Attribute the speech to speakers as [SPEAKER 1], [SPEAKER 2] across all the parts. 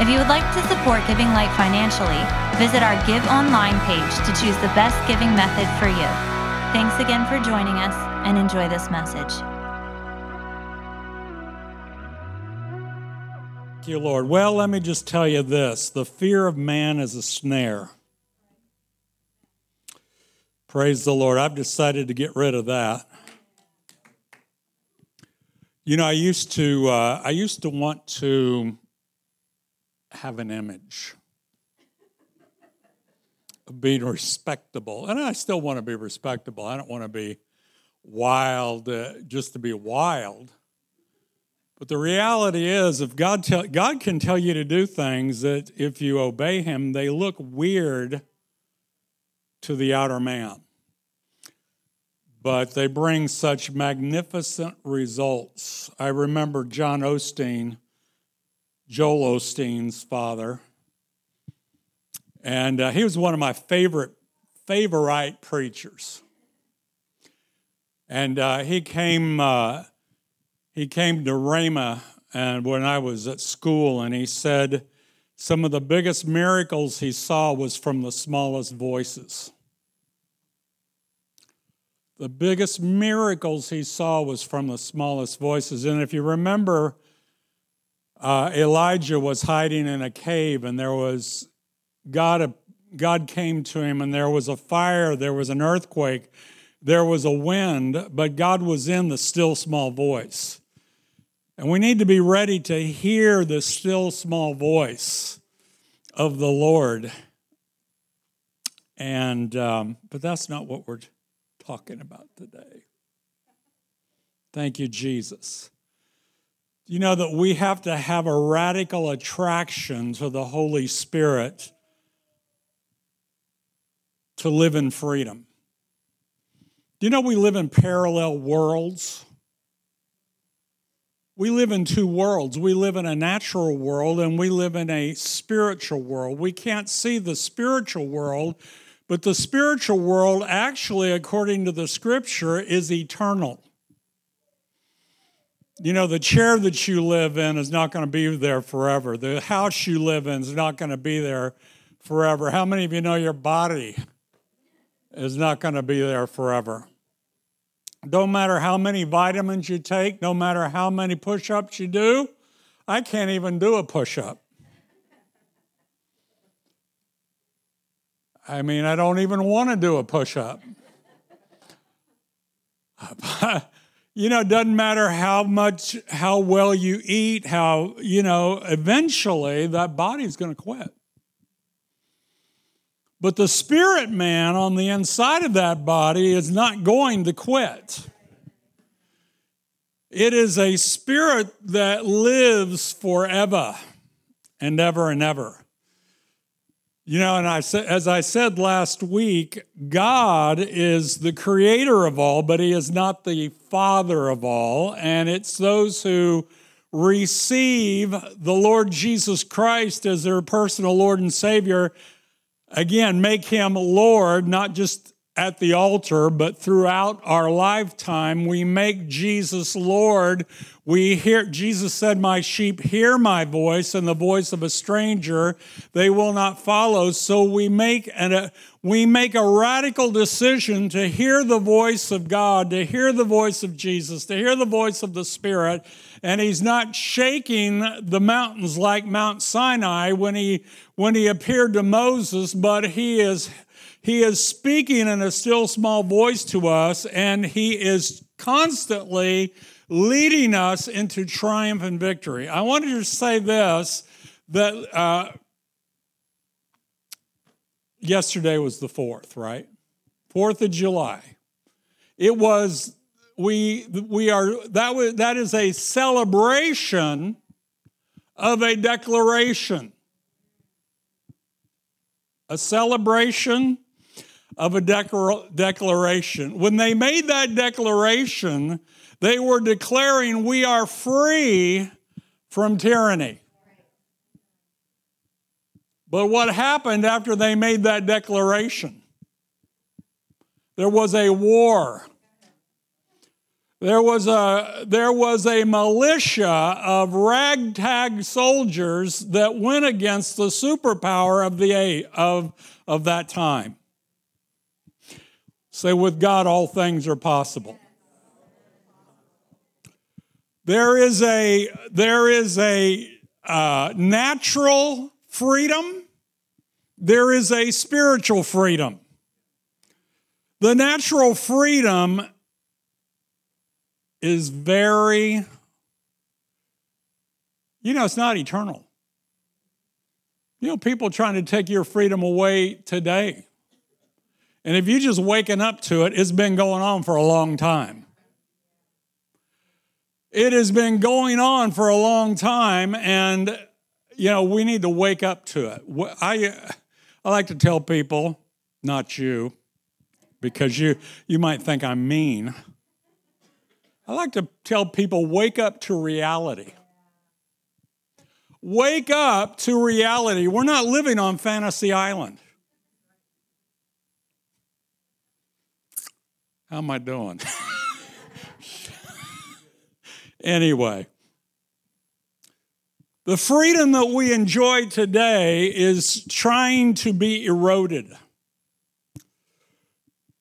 [SPEAKER 1] If you would like to support Giving Light financially, visit our Give Online page to choose the best giving method for you. Thanks again for joining us and enjoy this message.
[SPEAKER 2] Thank you, Lord. Well, let me just tell you this the fear of man is a snare. Praise the Lord. I've decided to get rid of that. You know, I used to uh, I used to want to have an image of being respectable. And I still want to be respectable. I don't want to be wild uh, just to be wild. But the reality is, if God, God can tell you to do things that if you obey Him, they look weird to the outer man. But they bring such magnificent results. I remember John Osteen Joel Osteen's father. And uh, he was one of my favorite, favorite preachers. And uh, he came, uh, he came to Rhema and when I was at school, and he said some of the biggest miracles he saw was from the smallest voices. The biggest miracles he saw was from the smallest voices. And if you remember, uh, Elijah was hiding in a cave, and there was God. God came to him, and there was a fire, there was an earthquake, there was a wind, but God was in the still small voice. And we need to be ready to hear the still small voice of the Lord. And um, but that's not what we're talking about today. Thank you, Jesus you know that we have to have a radical attraction to the Holy Spirit to live in freedom. Do you know we live in parallel worlds? We live in two worlds. We live in a natural world and we live in a spiritual world. We can't see the spiritual world, but the spiritual world, actually, according to the scripture, is eternal. You know, the chair that you live in is not going to be there forever. The house you live in is not going to be there forever. How many of you know your body is not going to be there forever? Don't matter how many vitamins you take, no matter how many push ups you do, I can't even do a push up. I mean, I don't even want to do a push up. you know, it doesn't matter how much, how well you eat, how, you know, eventually that body's going to quit. But the spirit man on the inside of that body is not going to quit. It is a spirit that lives forever and ever and ever. You know, and I said, as I said last week, God is the creator of all, but He is not the father of all. And it's those who receive the Lord Jesus Christ as their personal Lord and Savior. Again, make Him Lord, not just at the altar, but throughout our lifetime, we make Jesus Lord. We hear, Jesus said, My sheep hear my voice, and the voice of a stranger they will not follow. So we make, an, a, we make a radical decision to hear the voice of God, to hear the voice of Jesus, to hear the voice of the Spirit. And he's not shaking the mountains like Mount Sinai when he, when he appeared to Moses, but he is he is speaking in a still small voice to us, and He is constantly leading us into triumph and victory. I wanted to say this that uh, yesterday was the 4th, right? 4th of July. It was, we, we are, that, was, that is a celebration of a declaration. A celebration of a declaration. When they made that declaration, they were declaring, We are free from tyranny. But what happened after they made that declaration? There was a war. There was a, there was a militia of ragtag soldiers that went against the superpower of, the, of, of that time. Say, with God, all things are possible. There is a, there is a uh, natural freedom, there is a spiritual freedom. The natural freedom is very, you know, it's not eternal. You know, people trying to take your freedom away today. And if you're just waking up to it, it's been going on for a long time. It has been going on for a long time, and you know we need to wake up to it. I, I like to tell people, not you, because you you might think I'm mean. I like to tell people, wake up to reality. Wake up to reality. We're not living on fantasy island. How am I doing? Anyway, the freedom that we enjoy today is trying to be eroded.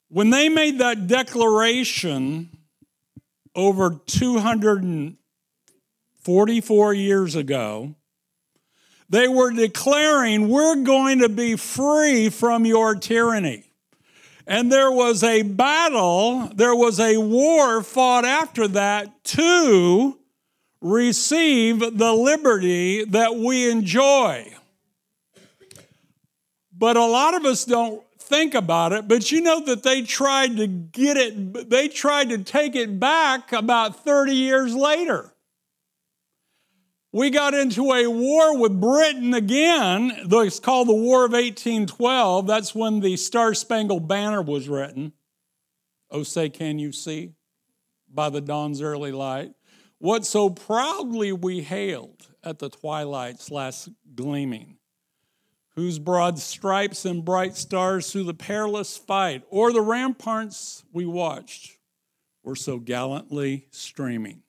[SPEAKER 2] When they made that declaration over 244 years ago, they were declaring, We're going to be free from your tyranny. And there was a battle, there was a war fought after that to receive the liberty that we enjoy. But a lot of us don't think about it, but you know that they tried to get it, they tried to take it back about 30 years later we got into a war with Britain again. It's called the War of 1812. That's when the Star Spangled Banner was written. Oh, say, can you see by the dawn's early light? What so proudly we hailed at the twilight's last gleaming, whose broad stripes and bright stars through the perilous fight, or the ramparts we watched, were so gallantly streaming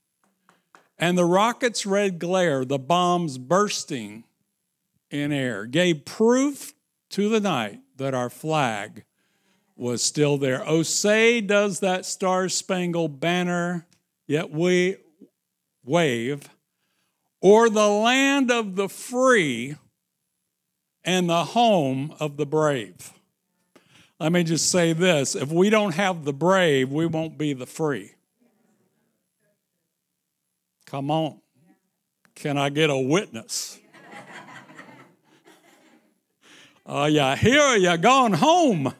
[SPEAKER 2] and the rocket's red glare, the bombs bursting in air, gave proof to the night that our flag was still there. Oh, say does that star spangled banner yet we wave, or the land of the free and the home of the brave. Let me just say this if we don't have the brave, we won't be the free. Come on. Can I get a witness? Oh, uh, yeah, here you gone home.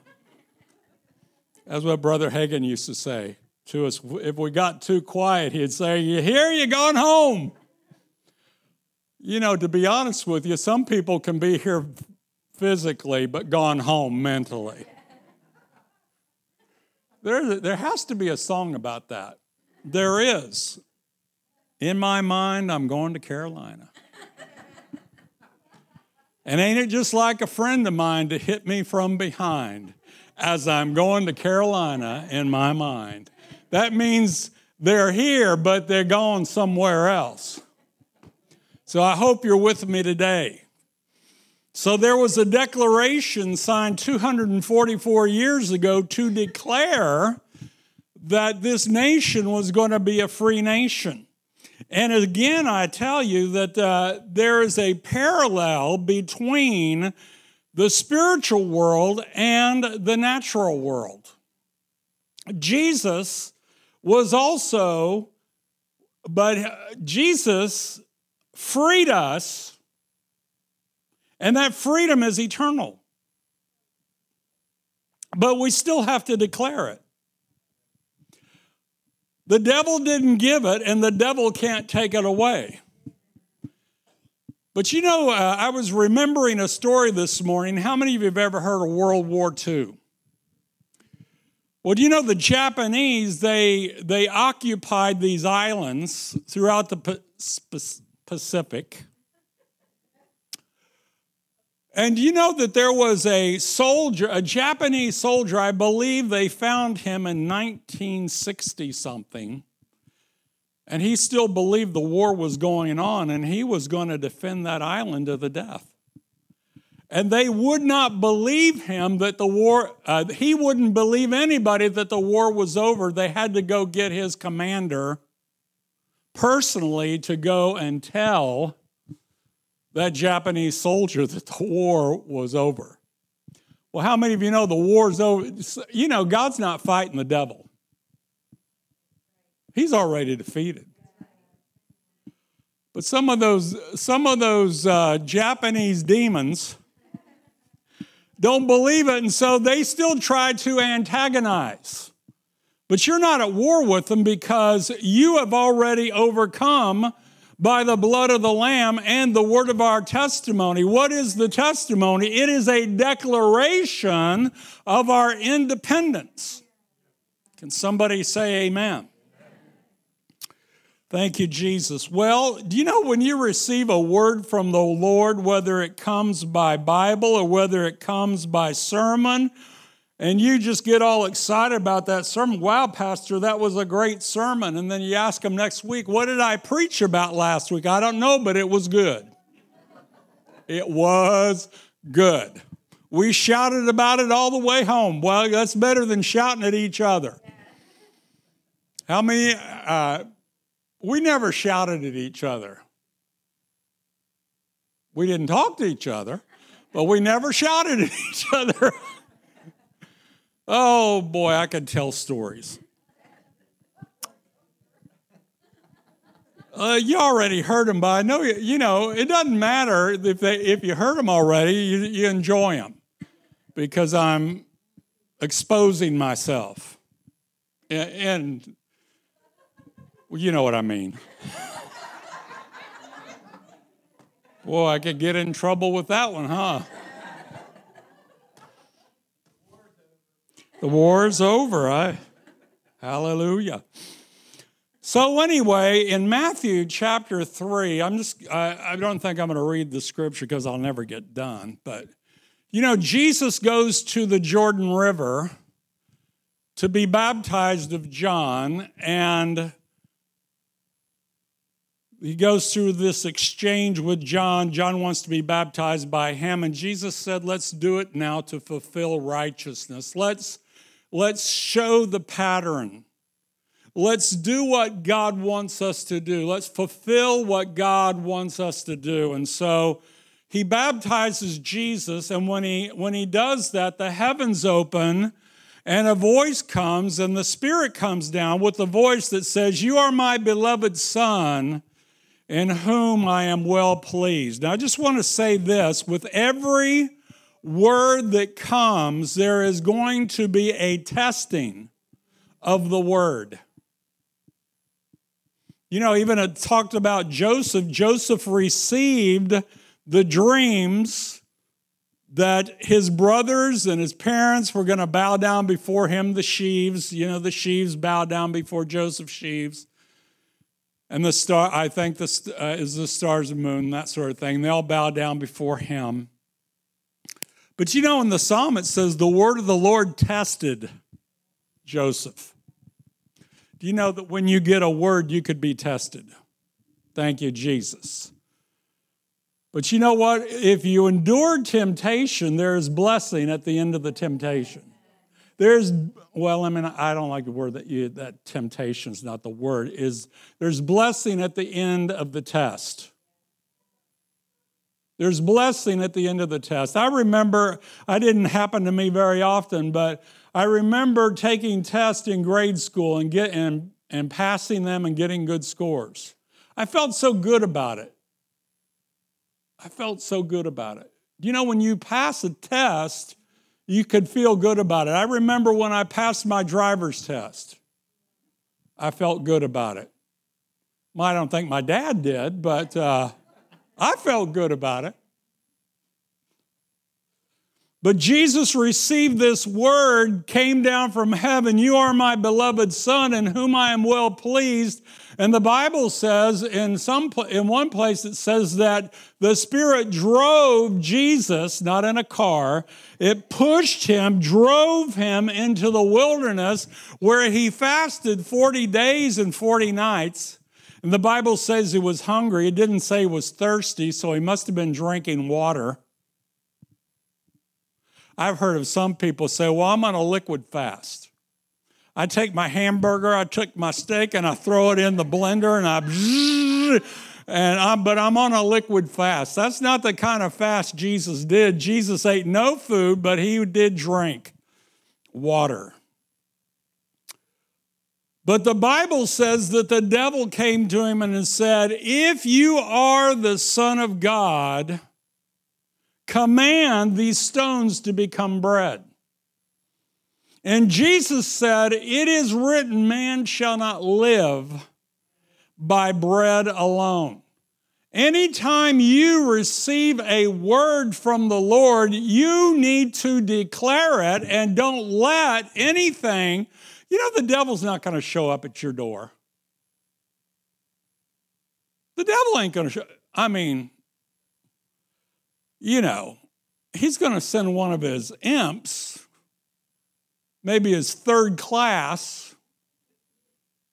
[SPEAKER 2] That's what Brother Hagin used to say to us. If we got too quiet, he'd say, You here, you gone home. You know, to be honest with you, some people can be here physically, but gone home mentally. There, there has to be a song about that. There is. In my mind, I'm going to Carolina. and ain't it just like a friend of mine to hit me from behind as I'm going to Carolina in my mind? That means they're here, but they're going somewhere else. So I hope you're with me today. So there was a declaration signed 244 years ago to declare that this nation was going to be a free nation. And again, I tell you that uh, there is a parallel between the spiritual world and the natural world. Jesus was also, but Jesus freed us, and that freedom is eternal. But we still have to declare it. The devil didn't give it, and the devil can't take it away. But you know, uh, I was remembering a story this morning. How many of you have ever heard of World War II? Well, do you know the Japanese, they, they occupied these islands throughout the Pacific. And you know that there was a soldier, a Japanese soldier, I believe they found him in 1960 something. And he still believed the war was going on and he was going to defend that island to the death. And they would not believe him that the war, uh, he wouldn't believe anybody that the war was over. They had to go get his commander personally to go and tell that Japanese soldier that the war was over. Well, how many of you know the war's over? You know, God's not fighting the devil, he's already defeated. But some of those, some of those uh, Japanese demons don't believe it, and so they still try to antagonize. But you're not at war with them because you have already overcome by the blood of the Lamb and the word of our testimony. What is the testimony? It is a declaration of our independence. Can somebody say amen? Thank you, Jesus. Well, do you know when you receive a word from the Lord, whether it comes by Bible or whether it comes by sermon, and you just get all excited about that sermon? Wow, Pastor, that was a great sermon. And then you ask them next week, What did I preach about last week? I don't know, but it was good. It was good. We shouted about it all the way home. Well, that's better than shouting at each other. How many? Uh, we never shouted at each other. We didn't talk to each other, but we never shouted at each other. oh boy, I could tell stories. Uh, you already heard them, but I know you, you know it doesn't matter if they if you heard them already. You, you enjoy them because I'm exposing myself, and, and you know what I mean. Boy, I could get in trouble with that one, huh? The war's over. I, hallelujah. So anyway, in Matthew chapter three, I'm just I, I don't think I'm going to read the scripture because I'll never get done. But you know, Jesus goes to the Jordan River to be baptized of John, and he goes through this exchange with John. John wants to be baptized by him, and Jesus said, Let's do it now to fulfill righteousness. Let's, let's show the pattern. Let's do what God wants us to do. Let's fulfill what God wants us to do. And so he baptizes Jesus, and when he, when he does that, the heavens open. And a voice comes, and the Spirit comes down with a voice that says, You are my beloved Son, in whom I am well pleased. Now, I just want to say this with every word that comes, there is going to be a testing of the word. You know, even it talked about Joseph. Joseph received the dreams that his brothers and his parents were going to bow down before him, the sheaves. You know, the sheaves bow down before Joseph sheaves and the star, I think this uh, is the stars and moon, that sort of thing. They all bow down before him. But you know, in the psalm, it says, the word of the Lord tested Joseph. Do you know that when you get a word, you could be tested? Thank you, Jesus. But you know what? If you endure temptation, there is blessing at the end of the temptation. There's, well, I mean, I don't like the word that you, that temptation is not the word, is there's blessing at the end of the test. There's blessing at the end of the test. I remember, I didn't happen to me very often, but I remember taking tests in grade school and, get, and, and passing them and getting good scores. I felt so good about it. I felt so good about it. You know, when you pass a test, you could feel good about it. I remember when I passed my driver's test, I felt good about it. I don't think my dad did, but uh, I felt good about it. But Jesus received this word, came down from heaven. You are my beloved Son, in whom I am well pleased. And the Bible says in some in one place it says that the Spirit drove Jesus, not in a car, it pushed him, drove him into the wilderness where he fasted 40 days and 40 nights. And the Bible says he was hungry. It didn't say he was thirsty, so he must have been drinking water. I've heard of some people say, Well, I'm on a liquid fast. I take my hamburger, I take my steak, and I throw it in the blender, and I. And I'm, but I'm on a liquid fast. That's not the kind of fast Jesus did. Jesus ate no food, but he did drink water. But the Bible says that the devil came to him and said, If you are the Son of God, command these stones to become bread. And Jesus said, It is written, man shall not live by bread alone. Anytime you receive a word from the Lord, you need to declare it and don't let anything, you know, the devil's not going to show up at your door. The devil ain't going to show, I mean, you know, he's going to send one of his imps, maybe his third class.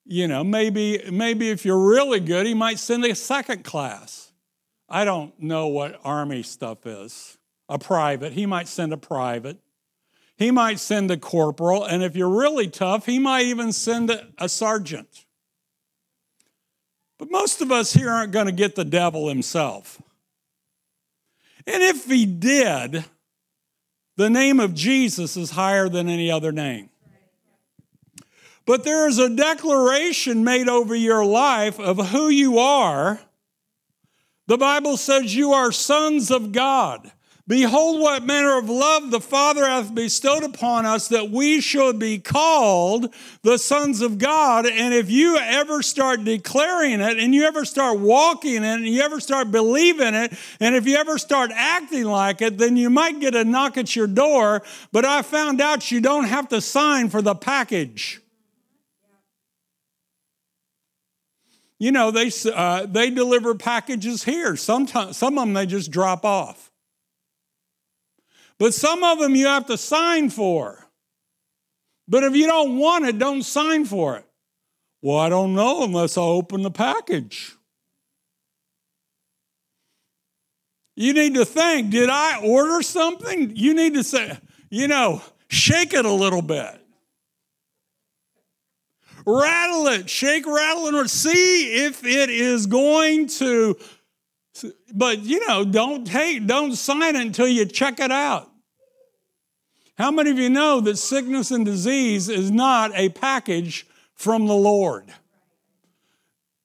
[SPEAKER 2] You know, maybe, maybe if you're really good, he might send a second class. I don't know what army stuff is. A private, he might send a private. He might send a corporal, and if you're really tough, he might even send a, a sergeant. But most of us here aren't going to get the devil himself. And if he did, the name of Jesus is higher than any other name. But there is a declaration made over your life of who you are. The Bible says you are sons of God. Behold, what manner of love the Father hath bestowed upon us that we should be called the sons of God. And if you ever start declaring it, and you ever start walking it, and you ever start believing it, and if you ever start acting like it, then you might get a knock at your door. But I found out you don't have to sign for the package. You know, they, uh, they deliver packages here. Sometimes, some of them they just drop off. But some of them you have to sign for. But if you don't want it, don't sign for it. Well, I don't know unless I open the package. You need to think, did I order something? You need to say, you know, shake it a little bit. Rattle it, shake, rattle, and see if it is going to. But you know, don't take, don't sign it until you check it out. How many of you know that sickness and disease is not a package from the Lord?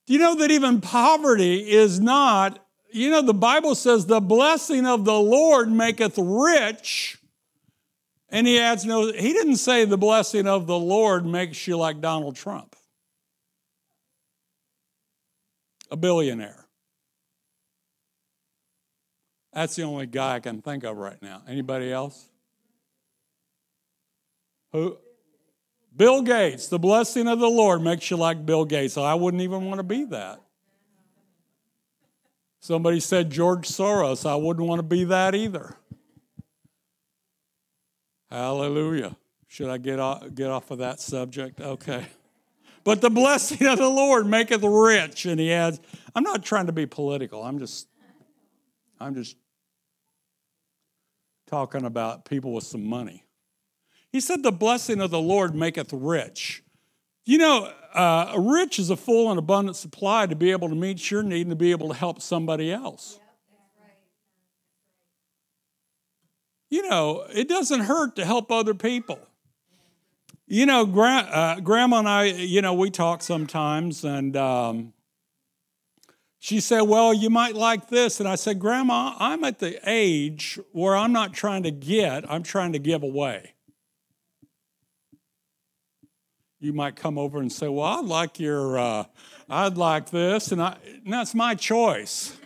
[SPEAKER 2] Do you know that even poverty is not, you know, the Bible says the blessing of the Lord maketh rich. And he adds, no, he didn't say the blessing of the Lord makes you like Donald Trump, a billionaire. That's the only guy I can think of right now. Anybody else? Who? Bill Gates. The blessing of the Lord makes you like Bill Gates. I wouldn't even want to be that. Somebody said George Soros. I wouldn't want to be that either. Hallelujah. Should I get off, get off of that subject? Okay. But the blessing of the Lord maketh rich. And he adds, I'm not trying to be political. I'm just, I'm just talking about people with some money. He said, The blessing of the Lord maketh rich. You know, uh, rich is a full and abundant supply to be able to meet your need and to be able to help somebody else. You know, it doesn't hurt to help other people. You know, gra- uh, Grandma and I, you know, we talk sometimes, and um, she said, Well, you might like this. And I said, Grandma, I'm at the age where I'm not trying to get, I'm trying to give away you might come over and say, Well, I'd like your, uh, I'd like this, and, I, and that's my choice.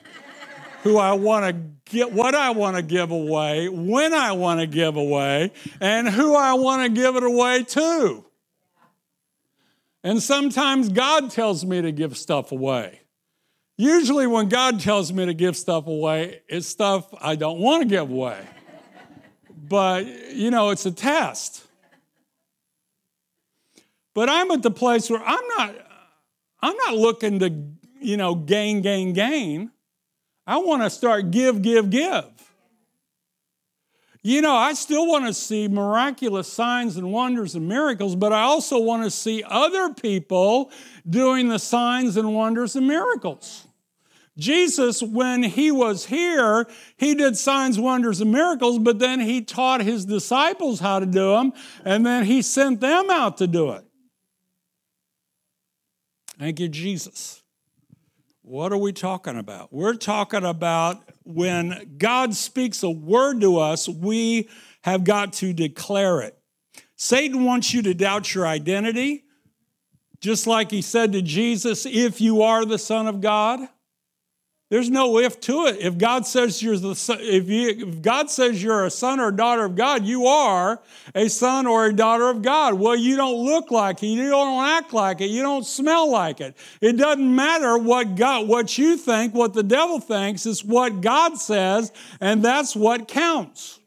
[SPEAKER 2] who I want to get, what I want to give away, when I want to give away, and who I want to give it away to. And sometimes God tells me to give stuff away. Usually, when God tells me to give stuff away, it's stuff I don't want to give away. but, you know, it's a test. But I'm at the place where I'm not, I'm not looking to, you know, gain, gain, gain. I want to start give, give, give. You know, I still want to see miraculous signs and wonders and miracles, but I also want to see other people doing the signs and wonders and miracles. Jesus, when he was here, he did signs, wonders, and miracles, but then he taught his disciples how to do them, and then he sent them out to do it. Thank you, Jesus. What are we talking about? We're talking about when God speaks a word to us, we have got to declare it. Satan wants you to doubt your identity, just like he said to Jesus, if you are the Son of God. There's no if to it. If God says you're the if, you, if God says you're a son or a daughter of God, you are a son or a daughter of God. Well, you don't look like it, you don't act like it, you don't smell like it. It doesn't matter what God, what you think, what the devil thinks. It's what God says, and that's what counts.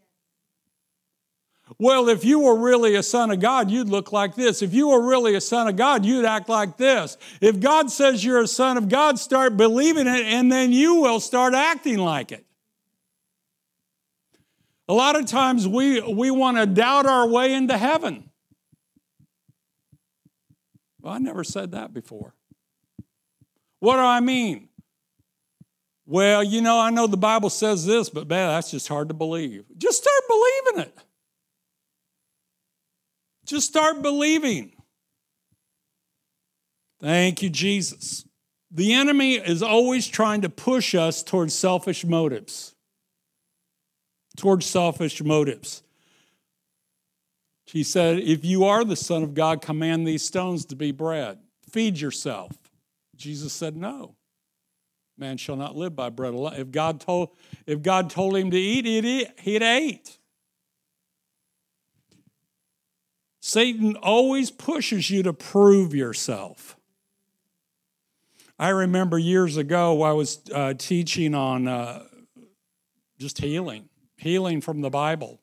[SPEAKER 2] Well, if you were really a son of God, you'd look like this. If you were really a son of God, you'd act like this. If God says you're a son of God, start believing it, and then you will start acting like it. A lot of times we, we want to doubt our way into heaven. Well, I never said that before. What do I mean? Well, you know, I know the Bible says this, but man, that's just hard to believe. Just start believing it. Just start believing. Thank you, Jesus. The enemy is always trying to push us towards selfish motives. Towards selfish motives. He said, If you are the Son of God, command these stones to be bread. Feed yourself. Jesus said, No. Man shall not live by bread alone. If God told, if God told him to eat, he'd, he'd ate. Satan always pushes you to prove yourself. I remember years ago, I was uh, teaching on uh, just healing, healing from the Bible.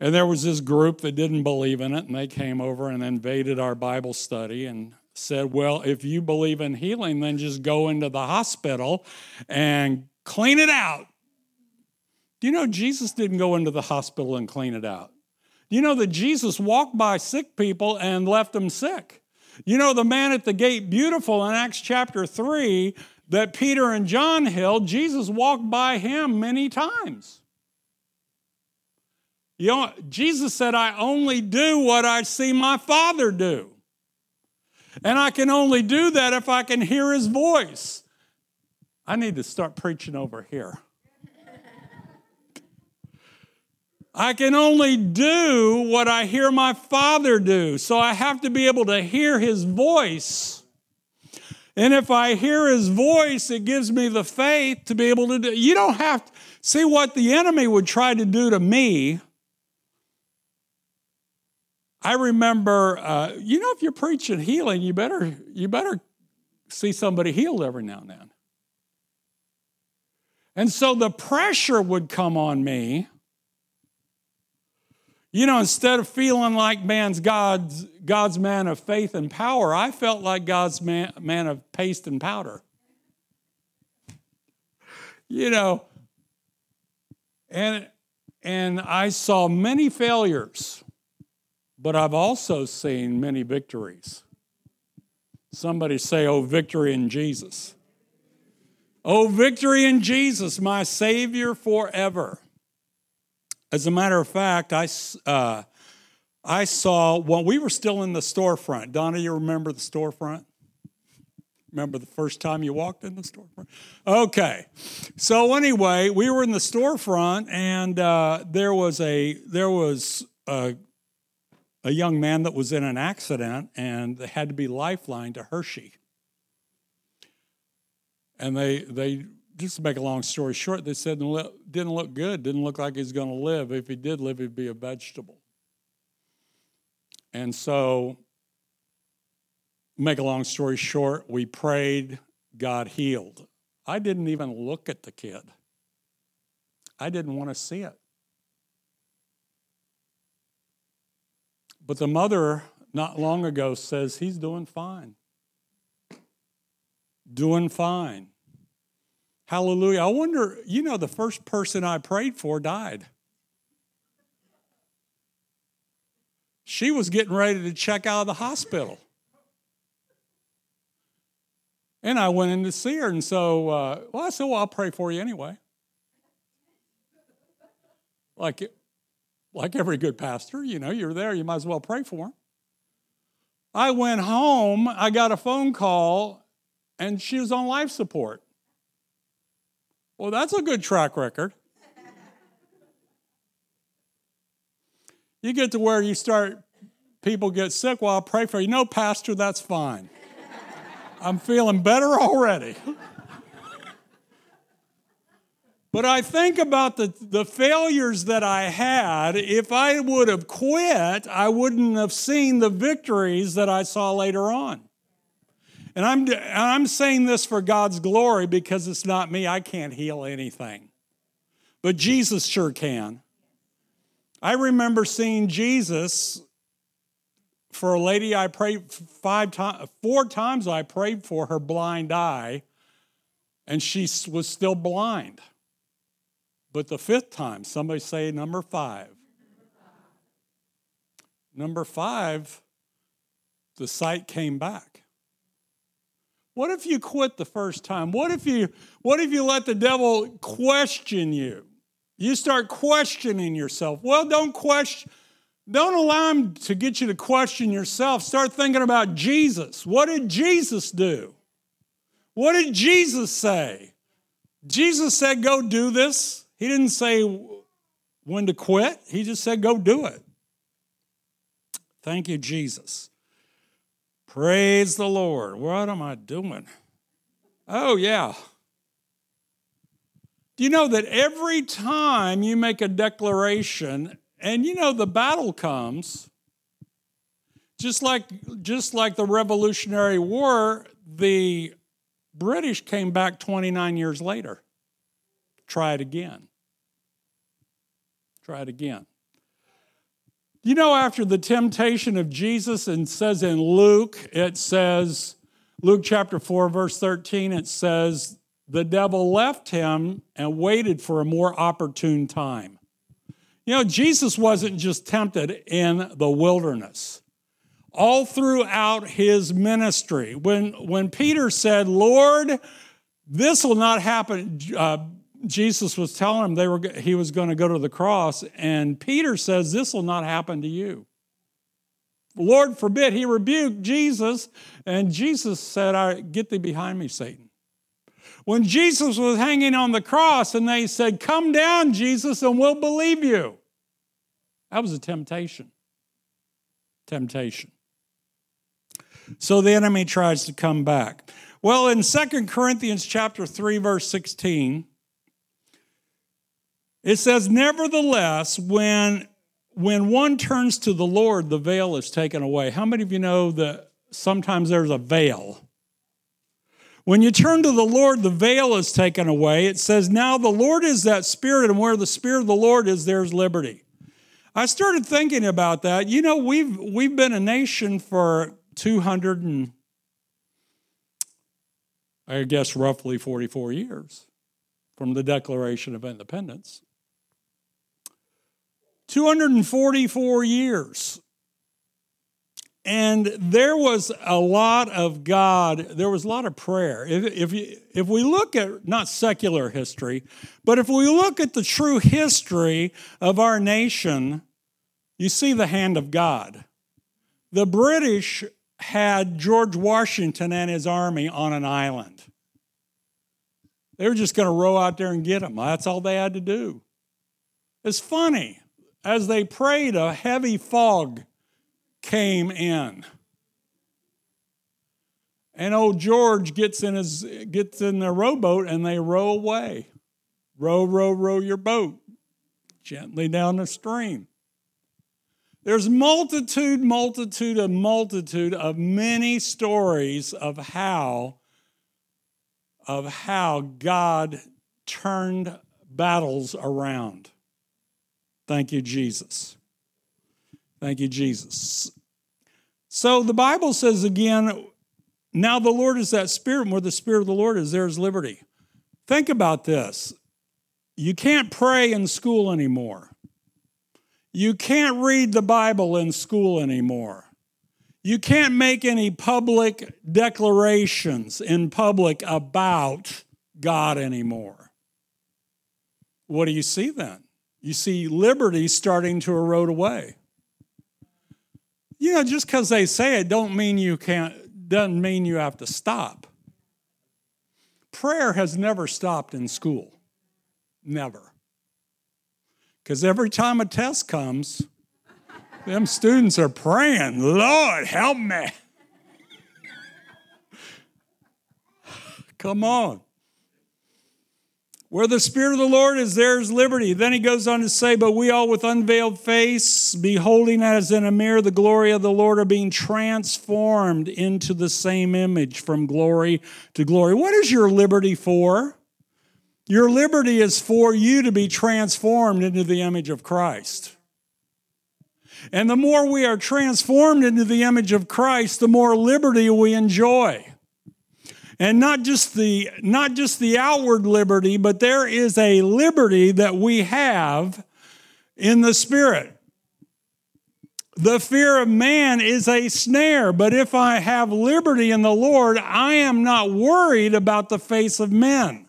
[SPEAKER 2] And there was this group that didn't believe in it, and they came over and invaded our Bible study and said, Well, if you believe in healing, then just go into the hospital and clean it out. Do you know Jesus didn't go into the hospital and clean it out? You know that Jesus walked by sick people and left them sick. You know, the man at the gate, beautiful in Acts chapter 3, that Peter and John held, Jesus walked by him many times. You know, Jesus said, I only do what I see my Father do. And I can only do that if I can hear his voice. I need to start preaching over here. I can only do what I hear my Father do. So I have to be able to hear His voice. And if I hear His voice, it gives me the faith to be able to do. You don't have to see what the enemy would try to do to me. I remember, uh, you know, if you're preaching healing, you better you better see somebody healed every now and then. And so the pressure would come on me you know, instead of feeling like man's God's, God's man of faith and power, I felt like God's man, man of paste and powder. You know, and, and I saw many failures, but I've also seen many victories. Somebody say, Oh, victory in Jesus. Oh, victory in Jesus, my Savior forever. As a matter of fact, I, uh, I saw when we were still in the storefront. Donna, you remember the storefront? Remember the first time you walked in the storefront? Okay. So anyway, we were in the storefront, and uh, there was a there was a, a young man that was in an accident, and they had to be lifeline to Hershey. And they they just to make a long story short, they said didn't look good, didn't look like he's going to live. If he did live, he'd be a vegetable. And so, make a long story short, we prayed, God healed. I didn't even look at the kid, I didn't want to see it. But the mother, not long ago, says he's doing fine. Doing fine. Hallelujah. I wonder, you know, the first person I prayed for died. She was getting ready to check out of the hospital. And I went in to see her. And so, uh, well, I said, well, I'll pray for you anyway. Like, like every good pastor, you know, you're there, you might as well pray for him. I went home, I got a phone call, and she was on life support. Well, that's a good track record. you get to where you start, people get sick, well, I'll pray for you. No, Pastor, that's fine. I'm feeling better already. but I think about the, the failures that I had. If I would have quit, I wouldn't have seen the victories that I saw later on. And I'm, I'm saying this for God's glory because it's not me. I can't heal anything. But Jesus sure can. I remember seeing Jesus for a lady I prayed five times, four times I prayed for her blind eye, and she was still blind. But the fifth time, somebody say number five. Number five, the sight came back. What if you quit the first time? What if you what if you let the devil question you? You start questioning yourself. Well, don't question don't allow him to get you to question yourself. Start thinking about Jesus. What did Jesus do? What did Jesus say? Jesus said, Go do this. He didn't say when to quit, he just said, Go do it. Thank you, Jesus. Praise the Lord. What am I doing? Oh, yeah. Do you know that every time you make a declaration, and you know the battle comes, just like just like the Revolutionary War, the British came back 29 years later. Try it again. Try it again. You know, after the temptation of Jesus, and says in Luke, it says, Luke chapter 4, verse 13, it says, the devil left him and waited for a more opportune time. You know, Jesus wasn't just tempted in the wilderness. All throughout his ministry, when, when Peter said, Lord, this will not happen, uh, Jesus was telling him they were, he was going to go to the cross, and Peter says, This will not happen to you. Lord forbid, he rebuked Jesus, and Jesus said, I, Get thee behind me, Satan. When Jesus was hanging on the cross and they said, Come down, Jesus, and we'll believe you. That was a temptation. Temptation. So the enemy tries to come back. Well, in Second Corinthians chapter 3, verse 16, it says, Nevertheless, when, when one turns to the Lord, the veil is taken away. How many of you know that sometimes there's a veil? When you turn to the Lord, the veil is taken away. It says, Now the Lord is that Spirit, and where the Spirit of the Lord is, there's liberty. I started thinking about that. You know, we've, we've been a nation for 200 and, I guess, roughly 44 years from the Declaration of Independence. 244 years. And there was a lot of God, there was a lot of prayer. If, if, if we look at not secular history, but if we look at the true history of our nation, you see the hand of God. The British had George Washington and his army on an island. They were just going to row out there and get him. That's all they had to do. It's funny as they prayed, a heavy fog came in. And old George gets in his gets in the rowboat and they row away. Row, row, row your boat gently down the stream. There's multitude, multitude, and multitude of many stories of how of how God turned battles around. Thank you, Jesus. Thank you, Jesus. So the Bible says again, now the Lord is that spirit, and where the spirit of the Lord is, there is liberty. Think about this. You can't pray in school anymore. You can't read the Bible in school anymore. You can't make any public declarations in public about God anymore. What do you see then? You see liberty starting to erode away. You know, just because they say it don't mean you can't, doesn't mean you have to stop. Prayer has never stopped in school. Never. Because every time a test comes, them students are praying, Lord, help me. Come on. Where the Spirit of the Lord is, there is liberty. Then he goes on to say, But we all with unveiled face, beholding as in a mirror the glory of the Lord, are being transformed into the same image from glory to glory. What is your liberty for? Your liberty is for you to be transformed into the image of Christ. And the more we are transformed into the image of Christ, the more liberty we enjoy. And not just the not just the outward liberty, but there is a liberty that we have in the spirit. The fear of man is a snare, but if I have liberty in the Lord, I am not worried about the face of men.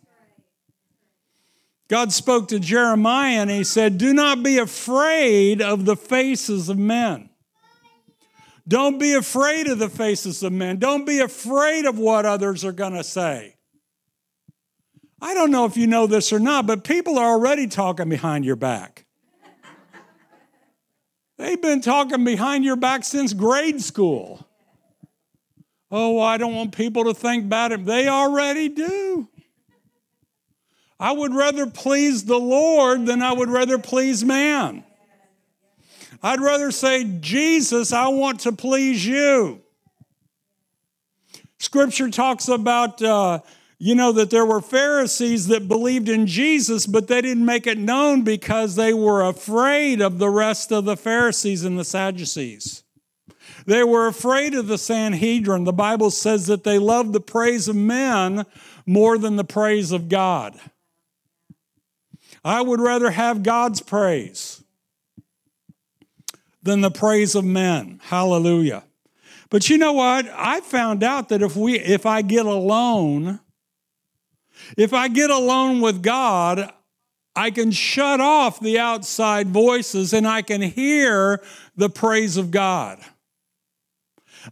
[SPEAKER 2] God spoke to Jeremiah and he said, Do not be afraid of the faces of men. Don't be afraid of the faces of men. Don't be afraid of what others are going to say. I don't know if you know this or not, but people are already talking behind your back. They've been talking behind your back since grade school. Oh, I don't want people to think bad of They already do. I would rather please the Lord than I would rather please man. I'd rather say, Jesus, I want to please you. Scripture talks about, uh, you know, that there were Pharisees that believed in Jesus, but they didn't make it known because they were afraid of the rest of the Pharisees and the Sadducees. They were afraid of the Sanhedrin. The Bible says that they loved the praise of men more than the praise of God. I would rather have God's praise than the praise of men. Hallelujah. But you know what? I found out that if we if I get alone, if I get alone with God, I can shut off the outside voices and I can hear the praise of God.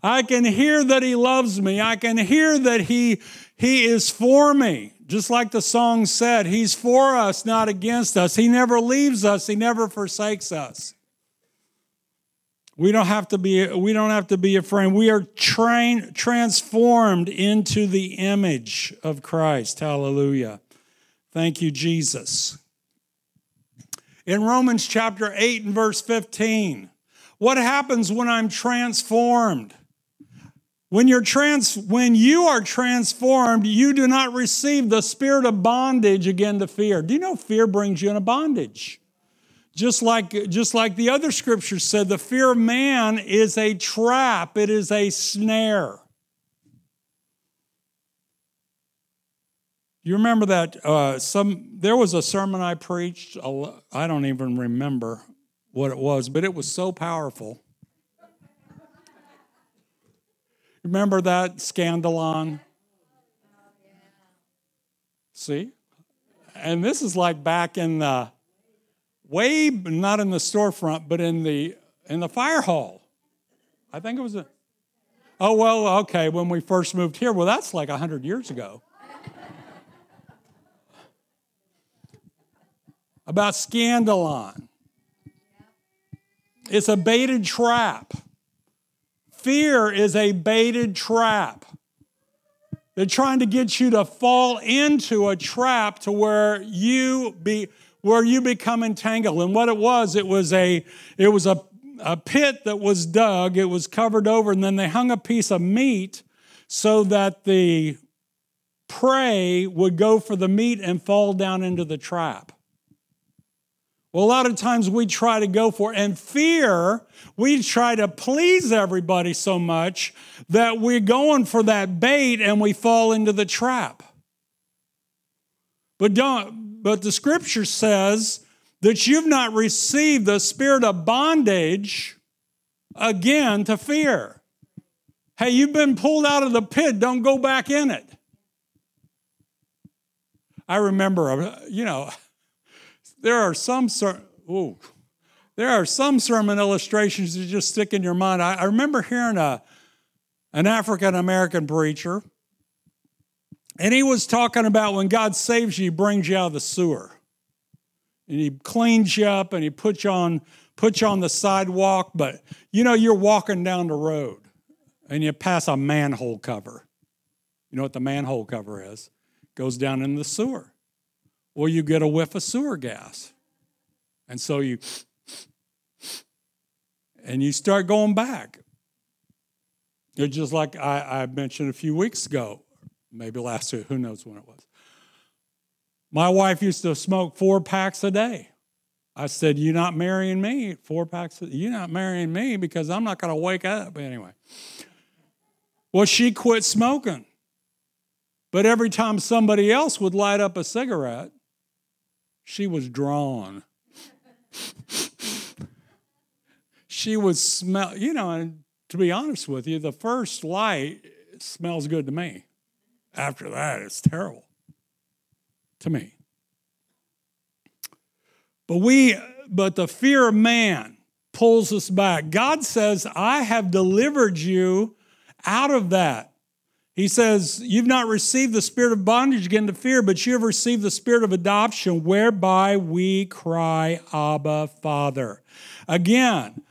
[SPEAKER 2] I can hear that he loves me. I can hear that he he is for me. Just like the song said, He's for us, not against us. He never leaves us, He never forsakes us. We don't have to be, we don't have to be afraid. We are trained, transformed into the image of Christ. Hallelujah. Thank you, Jesus. In Romans chapter 8 and verse 15, what happens when I'm transformed? When you're trans when you are transformed, you do not receive the spirit of bondage again to fear. Do you know fear brings you into bondage? Just like, just like the other scriptures said, the fear of man is a trap, it is a snare. You remember that uh, some there was a sermon I preached. I don't even remember what it was, but it was so powerful. Remember that scandalon? See? And this is like back in the way not in the storefront, but in the in the fire hall. I think it was a Oh well, okay, when we first moved here. Well, that's like 100 years ago. About scandalon. It's a baited trap. Fear is a baited trap. They're trying to get you to fall into a trap to where you be where you become entangled. And what it was, it was a it was a, a pit that was dug, it was covered over, and then they hung a piece of meat so that the prey would go for the meat and fall down into the trap. Well, a lot of times we try to go for, and fear, we try to please everybody so much that we're going for that bait and we fall into the trap. But don't, but the scripture says that you've not received the spirit of bondage again to fear. Hey, you've been pulled out of the pit, don't go back in it. I remember, uh, you know, there are some ooh, there are some sermon illustrations that just stick in your mind. I, I remember hearing a an African American preacher, and he was talking about when God saves you, he brings you out of the sewer, and he cleans you up, and he puts you on puts you on the sidewalk. But you know, you're walking down the road, and you pass a manhole cover. You know what the manhole cover is? It Goes down in the sewer or you get a whiff of sewer gas. And so you, and you start going back. It's just like I, I mentioned a few weeks ago, maybe last year, who knows when it was. My wife used to smoke four packs a day. I said, You're not marrying me. Four packs, you're not marrying me because I'm not going to wake up. Anyway. Well, she quit smoking. But every time somebody else would light up a cigarette, she was drawn. she would smell, you know, and to be honest with you, the first light smells good to me. After that, it's terrible to me. But we, but the fear of man pulls us back. God says, I have delivered you out of that. He says, You've not received the spirit of bondage again to fear, but you have received the spirit of adoption, whereby we cry, Abba, Father. Again,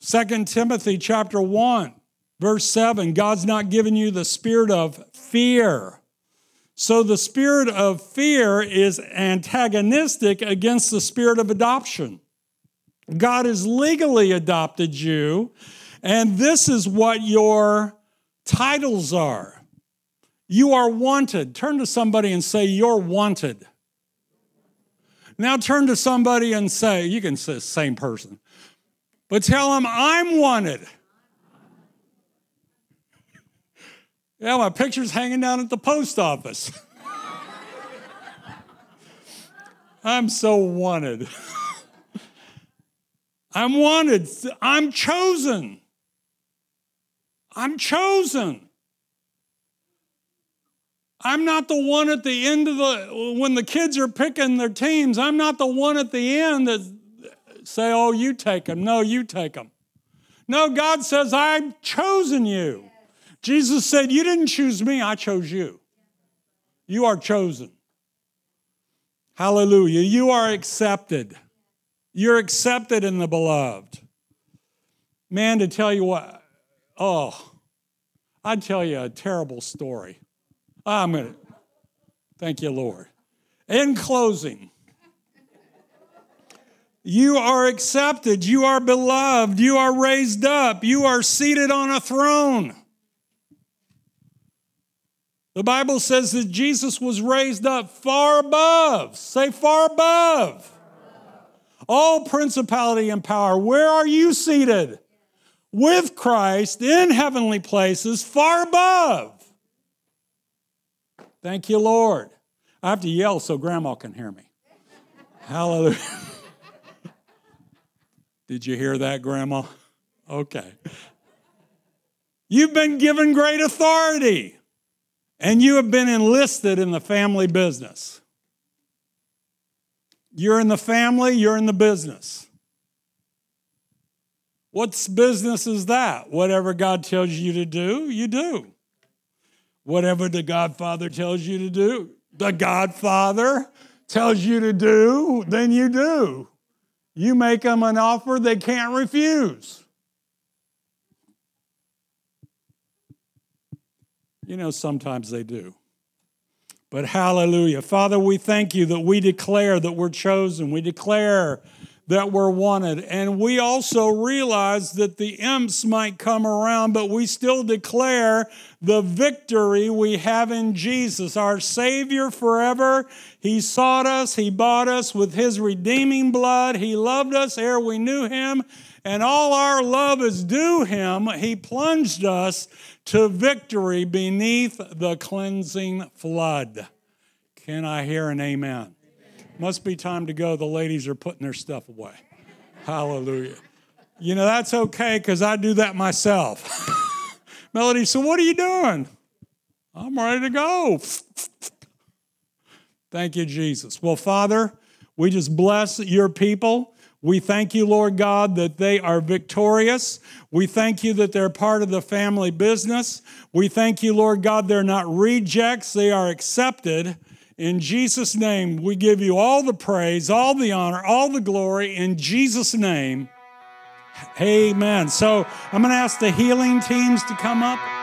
[SPEAKER 2] 2 Timothy chapter 1, verse 7, God's not given you the spirit of fear. So the spirit of fear is antagonistic against the spirit of adoption. God has legally adopted you, and this is what your titles are. You are wanted. Turn to somebody and say, You're wanted. Now turn to somebody and say, You can say the same person, but tell them, I'm wanted. Yeah, my picture's hanging down at the post office. I'm so wanted. I'm wanted. I'm chosen. I'm chosen. I'm not the one at the end of the, when the kids are picking their teams, I'm not the one at the end that say, oh, you take them. No, you take them. No, God says, I've chosen you. Jesus said, You didn't choose me, I chose you. You are chosen. Hallelujah. You are accepted. You're accepted in the beloved. Man, to tell you what, Oh, I'd tell you a terrible story. I'm going to, thank you, Lord. In closing, you are accepted, you are beloved, you are raised up, you are seated on a throne. The Bible says that Jesus was raised up far above, say far above, all principality and power. Where are you seated? with Christ in heavenly places far above. Thank you, Lord. I have to yell so grandma can hear me. Hallelujah. Did you hear that, grandma? Okay. You've been given great authority and you have been enlisted in the family business. You're in the family, you're in the business. What's business is that? Whatever God tells you to do, you do. Whatever the Godfather tells you to do, the Godfather tells you to do, then you do. You make them an offer they can't refuse. You know, sometimes they do. But hallelujah. Father, we thank you that we declare that we're chosen. We declare that we're wanted. And we also realize that the imps might come around, but we still declare the victory we have in Jesus, our Savior forever. He sought us, He bought us with His redeeming blood. He loved us ere we knew Him, and all our love is due Him. He plunged us to victory beneath the cleansing flood. Can I hear an amen? Must be time to go. The ladies are putting their stuff away. Hallelujah. You know, that's okay because I do that myself. Melody, so what are you doing? I'm ready to go. Thank you, Jesus. Well, Father, we just bless your people. We thank you, Lord God, that they are victorious. We thank you that they're part of the family business. We thank you, Lord God, they're not rejects, they are accepted. In Jesus' name, we give you all the praise, all the honor, all the glory. In Jesus' name, amen. So I'm going to ask the healing teams to come up.